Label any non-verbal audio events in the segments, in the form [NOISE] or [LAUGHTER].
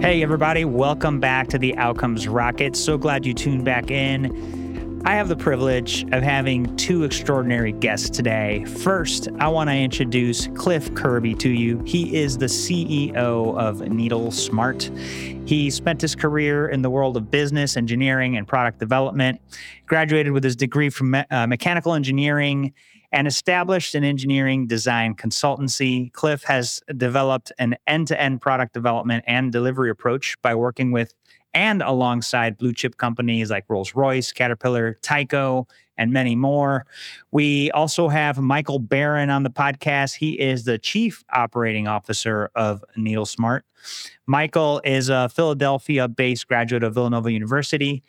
Hey, everybody, welcome back to the Outcomes Rocket. So glad you tuned back in. I have the privilege of having two extraordinary guests today. First, I want to introduce Cliff Kirby to you. He is the CEO of NeedleSmart. He spent his career in the world of business, engineering, and product development. Graduated with his degree from me- uh, mechanical engineering and established an engineering design consultancy. Cliff has developed an end to end product development and delivery approach by working with and alongside blue chip companies like Rolls Royce, Caterpillar, Tyco, and many more. We also have Michael Barron on the podcast. He is the Chief Operating Officer of NeedleSmart. Michael is a Philadelphia based graduate of Villanova University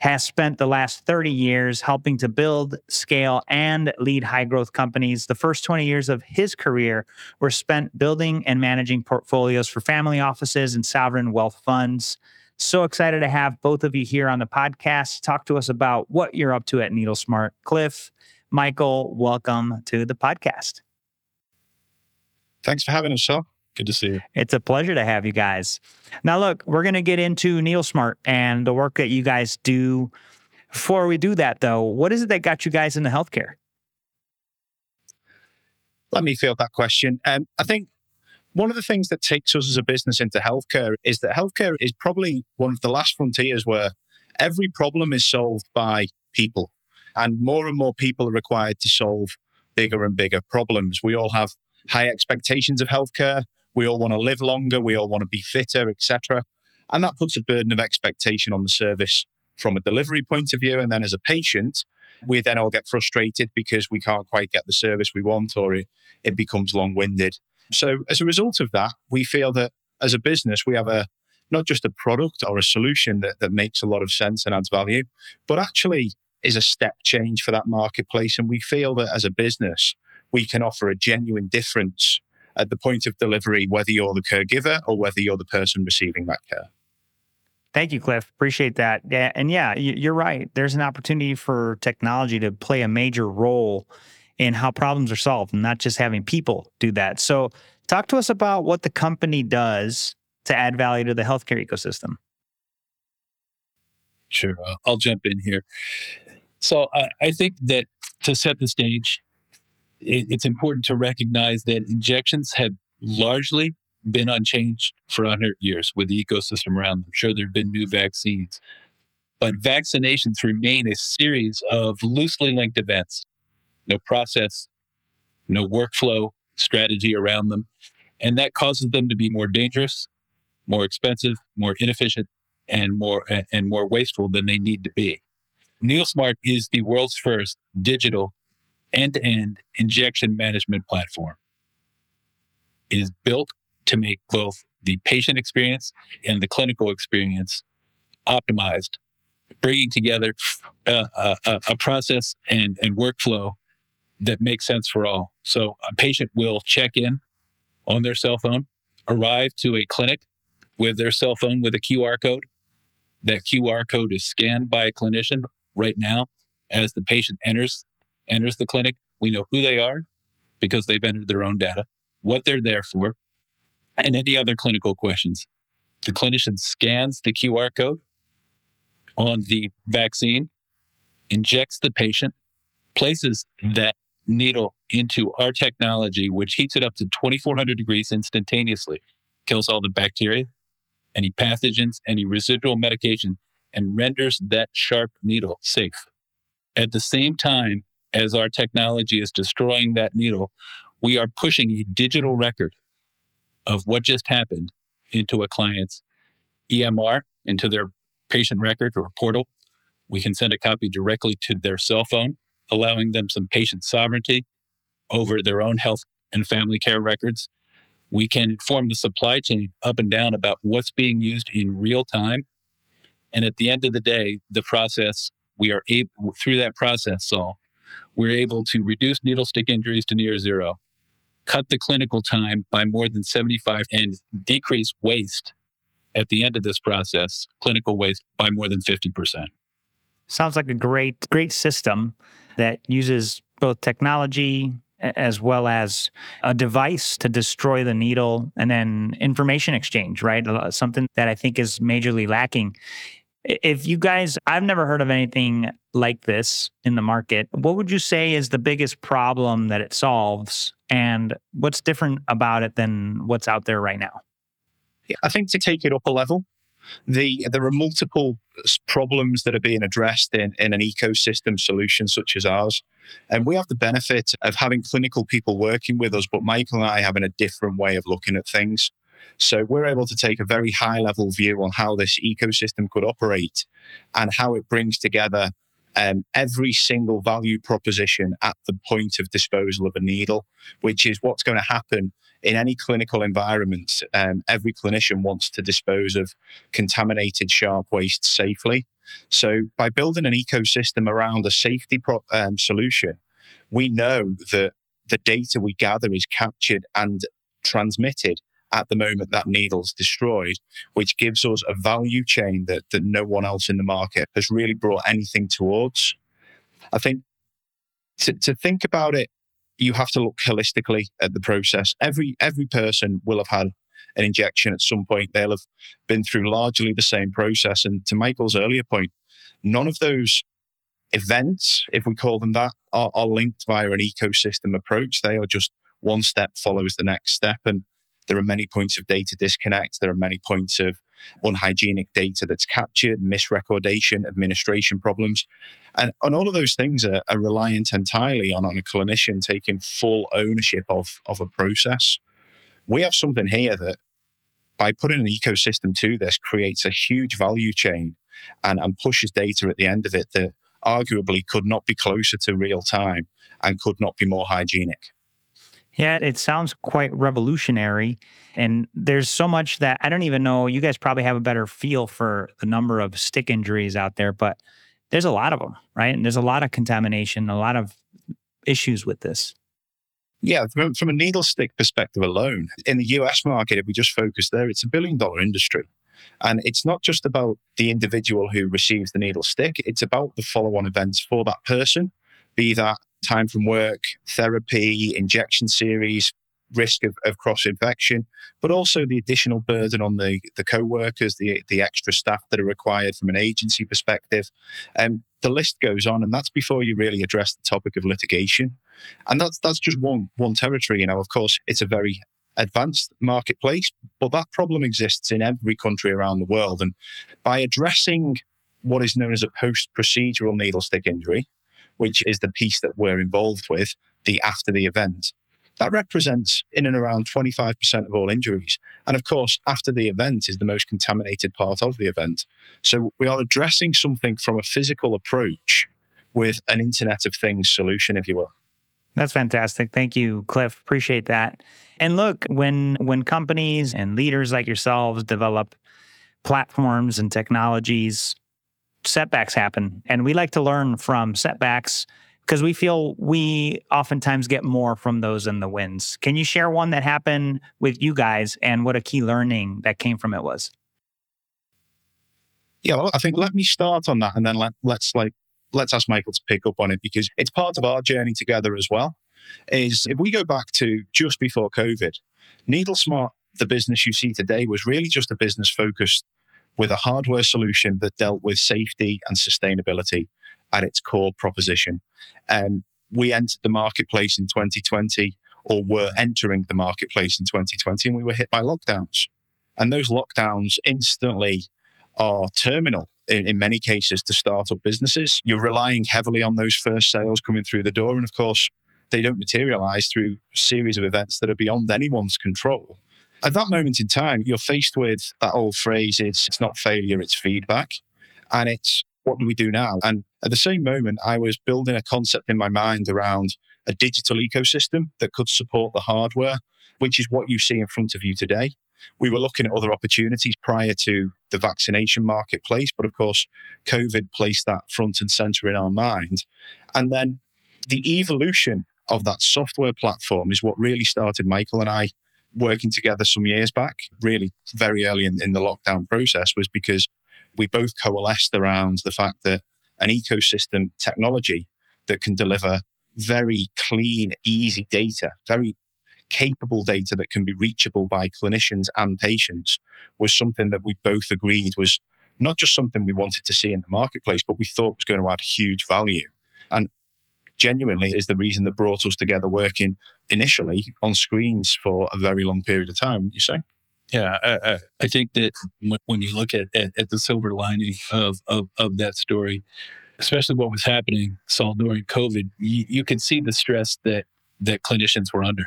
has spent the last 30 years helping to build, scale, and lead high growth companies. The first 20 years of his career were spent building and managing portfolios for family offices and sovereign wealth funds. So excited to have both of you here on the podcast. Talk to us about what you're up to at NeedleSmart. Cliff, Michael, welcome to the podcast. Thanks for having us, Saul. Good to see you. It's a pleasure to have you guys. Now, look, we're going to get into NeedleSmart and the work that you guys do. Before we do that, though, what is it that got you guys into healthcare? Let me field that question. Um, I think one of the things that takes us as a business into healthcare is that healthcare is probably one of the last frontiers where every problem is solved by people, and more and more people are required to solve bigger and bigger problems. We all have high expectations of healthcare. We all want to live longer. We all want to be fitter, etc. And that puts a burden of expectation on the service from a delivery point of view. And then as a patient, we then all get frustrated because we can't quite get the service we want or it, it becomes long winded. So as a result of that, we feel that as a business, we have a not just a product or a solution that, that makes a lot of sense and adds value, but actually is a step change for that marketplace. And we feel that as a business, we can offer a genuine difference at the point of delivery, whether you're the caregiver or whether you're the person receiving that care. Thank you, Cliff. Appreciate that. Yeah, and yeah, you're right. There's an opportunity for technology to play a major role in how problems are solved, and not just having people do that. So, talk to us about what the company does to add value to the healthcare ecosystem. Sure, uh, I'll jump in here. So, I think that to set the stage, it, it's important to recognize that injections have largely been unchanged for 100 years with the ecosystem around them. Sure, there have been new vaccines, but vaccinations remain a series of loosely linked events. No process, no workflow strategy around them. And that causes them to be more dangerous, more expensive, more inefficient, and more and more wasteful than they need to be. NeedleSmart is the world's first digital end to end injection management platform. It is built to make both the patient experience and the clinical experience optimized, bringing together uh, a, a, process and, and workflow that makes sense for all. So a patient will check in on their cell phone, arrive to a clinic with their cell phone with a QR code. That QR code is scanned by a clinician right now as the patient enters enters the clinic. We know who they are because they've entered their own data, what they're there for, and any other clinical questions. The clinician scans the QR code on the vaccine, injects the patient, places that needle into our technology, which heats it up to 2400 degrees instantaneously, kills all the bacteria, any pathogens, any residual medication, and renders that sharp needle safe. At the same time, as our technology is destroying that needle, we are pushing a digital record of what just happened into a client's EMR, into their patient record or portal. We can send a copy directly to their cell phone, allowing them some patient sovereignty over their own health and family care records. We can inform the supply chain up and down about what's being used in real time. And at the end of the day, the process, we are able, through that process, so we're able to reduce needle stick injuries to near zero, cut the clinical time by more than 75, and decrease waste at the end of this process, clinical waste by more than 50%. Sounds like a great, great system that uses both technology, as well as a device to destroy the needle and then information exchange, right? Something that I think is majorly lacking. If you guys, I've never heard of anything like this in the market. What would you say is the biggest problem that it solves? And what's different about it than what's out there right now? I think to take it up a level, the there are multiple problems that are being addressed in, in an ecosystem solution such as ours. And we have the benefit of having clinical people working with us, but Michael and I having a different way of looking at things. So we're able to take a very high level view on how this ecosystem could operate and how it brings together um, every single value proposition at the point of disposal of a needle, which is what's going to happen in any clinical environment. Um, every clinician wants to dispose of contaminated sharp waste safely. So, by building an ecosystem around a safety pro- um, solution, we know that the data we gather is captured and transmitted at the moment that needle's destroyed, which gives us a value chain that, that no one else in the market has really brought anything towards. I think to, to think about it, you have to look holistically at the process. Every every person will have had an injection at some point. They'll have been through largely the same process. And to Michael's earlier point, none of those events, if we call them that, are, are linked via an ecosystem approach. They are just one step follows the next step. And there are many points of data disconnect. There are many points of unhygienic data that's captured, misrecordation, administration problems. And, and all of those things are, are reliant entirely on, on a clinician taking full ownership of, of a process. We have something here that, by putting an ecosystem to this, creates a huge value chain and, and pushes data at the end of it that arguably could not be closer to real time and could not be more hygienic. Yeah, it sounds quite revolutionary. And there's so much that I don't even know. You guys probably have a better feel for the number of stick injuries out there, but there's a lot of them, right? And there's a lot of contamination, a lot of issues with this. Yeah, from, a needle stick perspective alone, in the US market, if we just focus there, it's a billion dollar industry. And it's not just about the individual who receives the needle stick, it's about the follow on events for that person, be that time from work, therapy, injection series, risk of, of cross infection, but also the additional burden on the, the co workers, the, the extra staff that are required from an agency perspective. Um, the list goes on, and that's before you really address the topic of litigation. And that's, that's just one, one territory. You know, of course, it's a very advanced marketplace, but that problem exists in every country around the world. And by addressing what is known as a post procedural needle stick injury, which is the piece that we're involved with, the after the event. That represents in and around 25% of all injuries. And of course, after the event is the most contaminated part of the event. So we are addressing something from a physical approach with an Internet of Things solution, if you will. That's fantastic. Thank you, Cliff. Appreciate that. And look, when when companies and leaders like yourselves develop platforms and technologies setbacks happen. And we like to learn from setbacks because we feel we oftentimes get more from those than the wins. Can you share one that happened with you guys and what a key learning that came from it was? Yeah, well, I think let me start on that and then let, let's like let's ask Michael to pick up on it because it's part of our journey together as well. Is if we go back to just before COVID, NeedleSmart, the business you see today, was really just a business focused with a hardware solution that dealt with safety and sustainability at its core proposition. And we entered the marketplace in 2020 or were entering the marketplace in 2020 and we were hit by lockdowns. And those lockdowns instantly are terminal in, in, many cases to startup businesses. You're relying heavily on those first sales coming through the door. And of course, they don't materialize through a series of events that are beyond anyone's control. At that moment in time, you're faced with that old phrase it's, it's not failure, it's feedback. And it's what do we do now? And at the same moment, I was building a concept in my mind around a digital ecosystem that could support the hardware, which is what you see in front of you today. We were looking at other opportunities prior to the vaccination marketplace, but of course, COVID placed that front and center in our mind. And then the evolution of that software platform is what really started Michael and I working together some years back, really very early in, in the lockdown process, was because we both coalesced around the fact that an ecosystem technology that can deliver very clean, easy data, very capable data that can be reachable by clinicians and patients was something that we both agreed was not just something we wanted to see in the marketplace, but we thought was going to add huge value. And genuinely is the reason that brought us together working initially on screens for a very long period of time, you say? Yeah, I, I, think that when you look at, at, at, the silver lining of, of, of that story, especially what was happening, Saul, during COVID, you, you can see the stress that, that clinicians were under.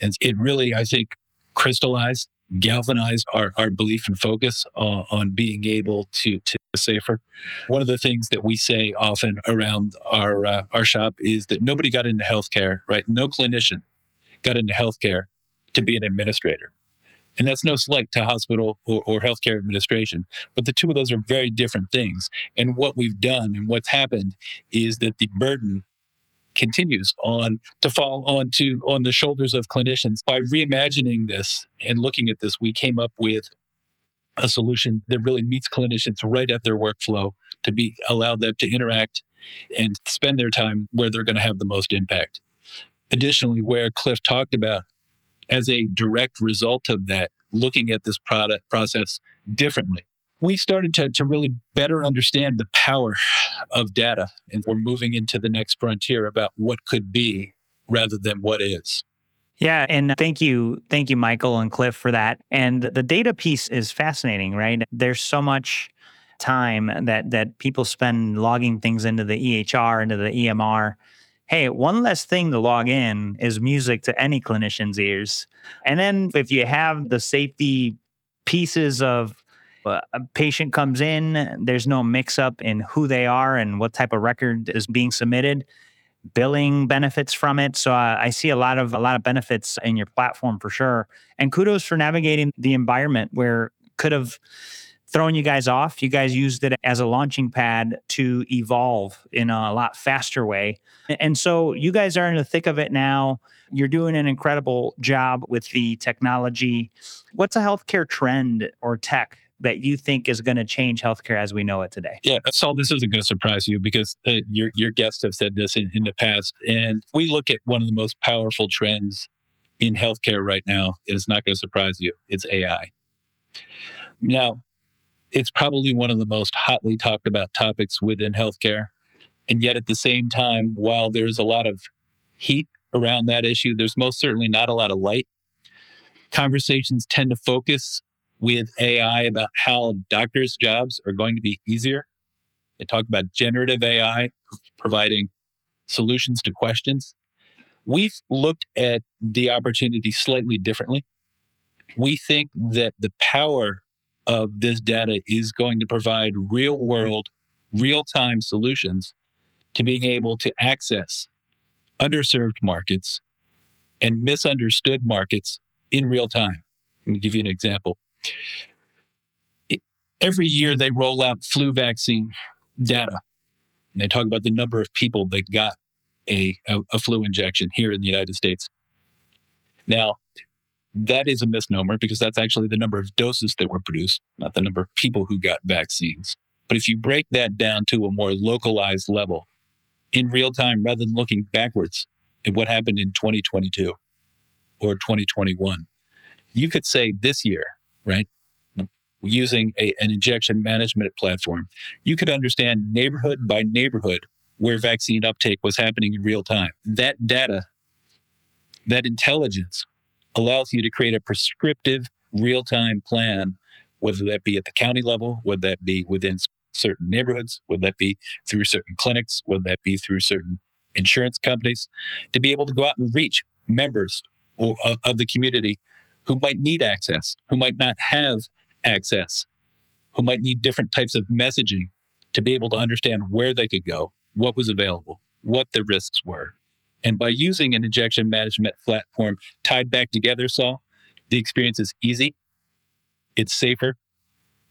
And it really, I think, crystallized, galvanized our, our belief and focus on, on being able to, to safer. One of the things that we say often around our, uh, our shop is that nobody got into healthcare, right? No clinician got into healthcare to be an administrator. And that's no slight to hospital or, or, healthcare administration. But the two of those are very different things. And what we've done and what's happened is that the burden continues on to fall onto on the shoulders of clinicians. By reimagining this and looking at this, we came up with a solution that really meets clinicians right at their workflow to be allow them to interact and spend their time where they're going to have the most impact. Additionally, where Cliff talked about as a direct result of that, looking at this product process differently we started to, to really better understand the power of data. And we're moving into the next frontier about what could be rather than what is. Yeah. And thank you. Thank you, Michael and Cliff, for that. And the data piece is fascinating, right? There's so much time that that people spend logging things into the EHR, into the EMR. Hey, one less thing to log in is music to any clinician's ears. And then if you have the safety pieces of a patient comes in, there's no mix up in who they are and what type of record is being submitted. Billing benefits from it, so uh, I see a lot of a lot of benefits in your platform for sure. And kudos for navigating the environment where could have thrown you guys off. You guys used it as a launching pad to evolve in a lot faster way. And so you guys are in the thick of it now. You're doing an incredible job with the technology. What's a healthcare trend or tech that you think is going to change healthcare as we know it today? Yeah, Saul, this isn't going to surprise you because uh, your your guests have said this in, in the past, and we look at one of the most powerful trends in healthcare right now. It's not going to surprise you. It's AI. Now, it's probably one of the most hotly talked about topics within healthcare, and yet at the same time, while there's a lot of heat around that issue, there's most certainly not a lot of light. Conversations tend to focus with AI about how doctors' jobs are going to be easier. They talk about generative AI providing solutions to questions. We've looked at the opportunity slightly differently. We think that the power of this data is going to provide real world, real time solutions to being able to access underserved markets and misunderstood markets in real time. Let me give you an example every year they roll out flu vaccine data. And they talk about the number of people that got a, a, a flu injection here in the United States. Now, that is a misnomer because that's actually the number of doses that were produced, not the number of people who got vaccines. But if you break that down to a more localized level in real time, rather than looking backwards at what happened in 2022 or 2021, you could say this year right? Using a, an injection management platform, you could understand neighborhood by neighborhood where vaccine uptake was happening in real time. That data, that intelligence allows you to create a prescriptive real time plan, whether that be at the county level, whether that be within certain neighborhoods, whether that be through certain clinics, whether that be through certain insurance companies, to be able to go out and reach members of, of the community who might need access, who might not have access, who might need different types of messaging to be able to understand where they could go, what was available, what the risks were. And by using an injection management platform tied back together, Saul, the experience is easy, it's safer,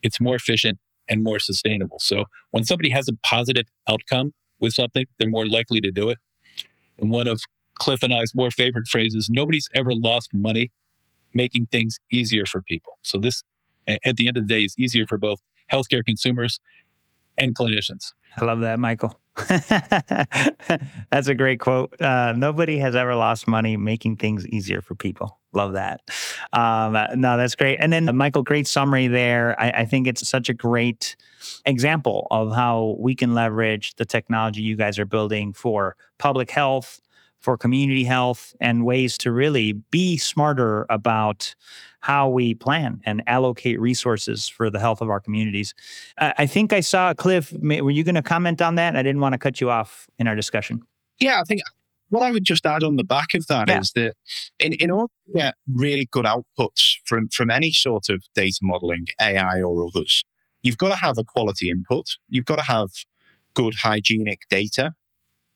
it's more efficient, and more sustainable. So when somebody has a positive outcome with something, they're more likely to do it. And one of Cliff and I's more favorite phrases nobody's ever lost money making things easier for people. So this, at the end of the day, is easier for both healthcare consumers and clinicians. I love that, Michael. [LAUGHS] That's a great quote. Uh, nobody has ever lost money making things easier for people. Love that. Um, no, that's great. And then, Michael, great summary there. I, I think it's such a great example of how we can leverage the technology you guys are building for public health, for community health, and ways to really be smarter about how we plan and allocate resources for the health of our communities. I think I saw Cliff. Were you going to comment on that? I didn't want to cut you off in our discussion. Yeah, I think what I would just add on the back of that yeah. is that in, in order to get really good outputs from, from any sort of data modeling, AI or others, you've got to have a quality input. You've got to have good hygienic data.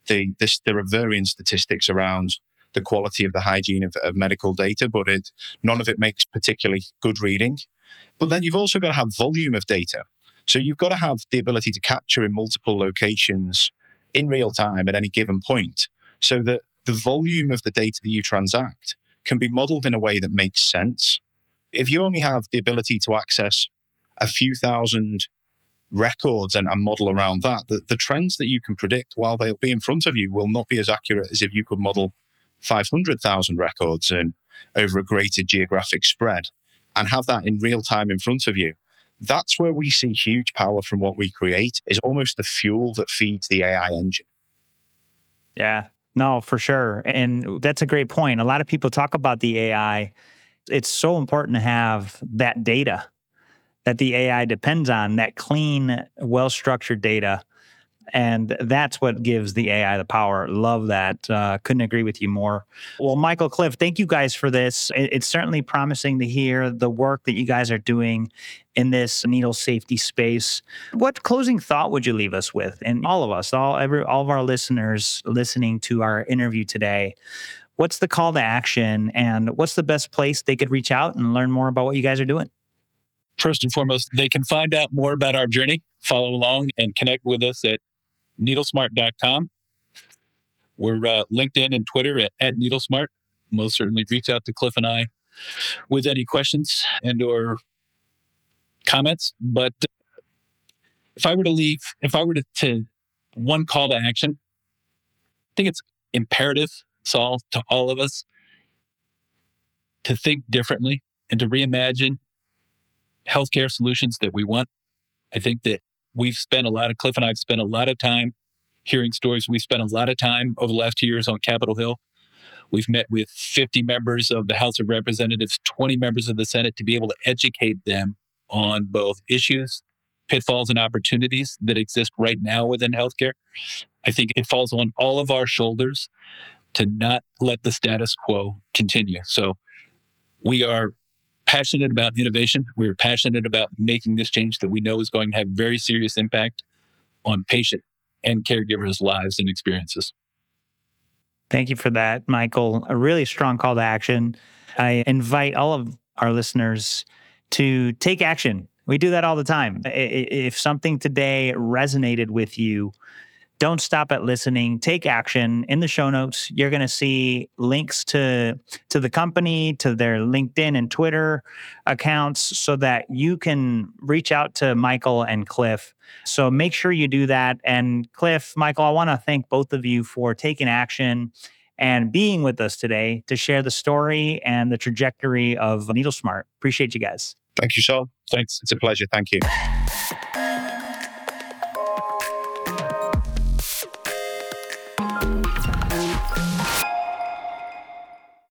The, this, there are varying statistics around the quality of the hygiene of, of medical data, but it, none of it makes particularly good reading. But then you've also got to have volume of data. So you've got to have the ability to capture in multiple locations in real time at any given point so that the volume of the data that you transact can be modeled in a way that makes sense. If you only have the ability to access a few thousand records and, and model around that, the, the trends that you can predict while they'll be in front of you will not be as accurate as if you could model 500,000 records and over a greater geographic spread and have that in real time in front of you. That's where we see huge power from what we create is almost the fuel that feeds the AI engine. Yeah, no, for sure. And that's a great point. A lot of people talk about the AI. It's so important to have that data that the AI depends on, that clean, well structured data and that's what gives the AI the power. Love that. Uh, couldn't agree with you more. Well, Michael Cliff, thank you guys for this. It's certainly promising to hear the work that you guys are doing in this needle safety space. What closing thought would you leave us with? And all of us, all every all of our listeners listening to our interview today, what's the call to action and what's the best place they could reach out and learn more about what you guys are doing? First and foremost, they can find out more about our journey, follow along, and connect with us at needlesmart.com. We're uh, LinkedIn and Twitter at, at needlesmart. Most certainly reach out to Cliff and I with any questions and or comments. But if I were to leave, if I were to, to one call to action, I think it's imperative, Saul, to all of us to think differently and to reimagine healthcare solutions that we want. I think that we've spent a lot of Cliff and I've spent a lot of time hearing stories. We spent a lot of time over the last two years on Capitol Hill. We've met with 50 members of the House of Representatives, 20 members of the Senate to be able to educate them on both issues, pitfalls, and opportunities that exist right now within healthcare. I think it falls on all of our shoulders to not let the status quo continue. So we are passionate about innovation. We're passionate about making this change that we know is going to have very serious impact on patient and caregivers' lives and experiences. Thank you for that, Michael. A really strong call to action. I invite all of our listeners to take action. We do that all the time. If something today resonated with you, don't stop at listening. Take action. In the show notes you're going to see links to to the company to their linkedin and twitter accounts so that you can reach out to michael and cliff. So make sure you do that. And cliff michael i want to thank both of you for taking action and being with us today to share the story and the trajectory of needle smart. Appreciate you guys. Thank you saul thanks. It's a pleasure. Thank you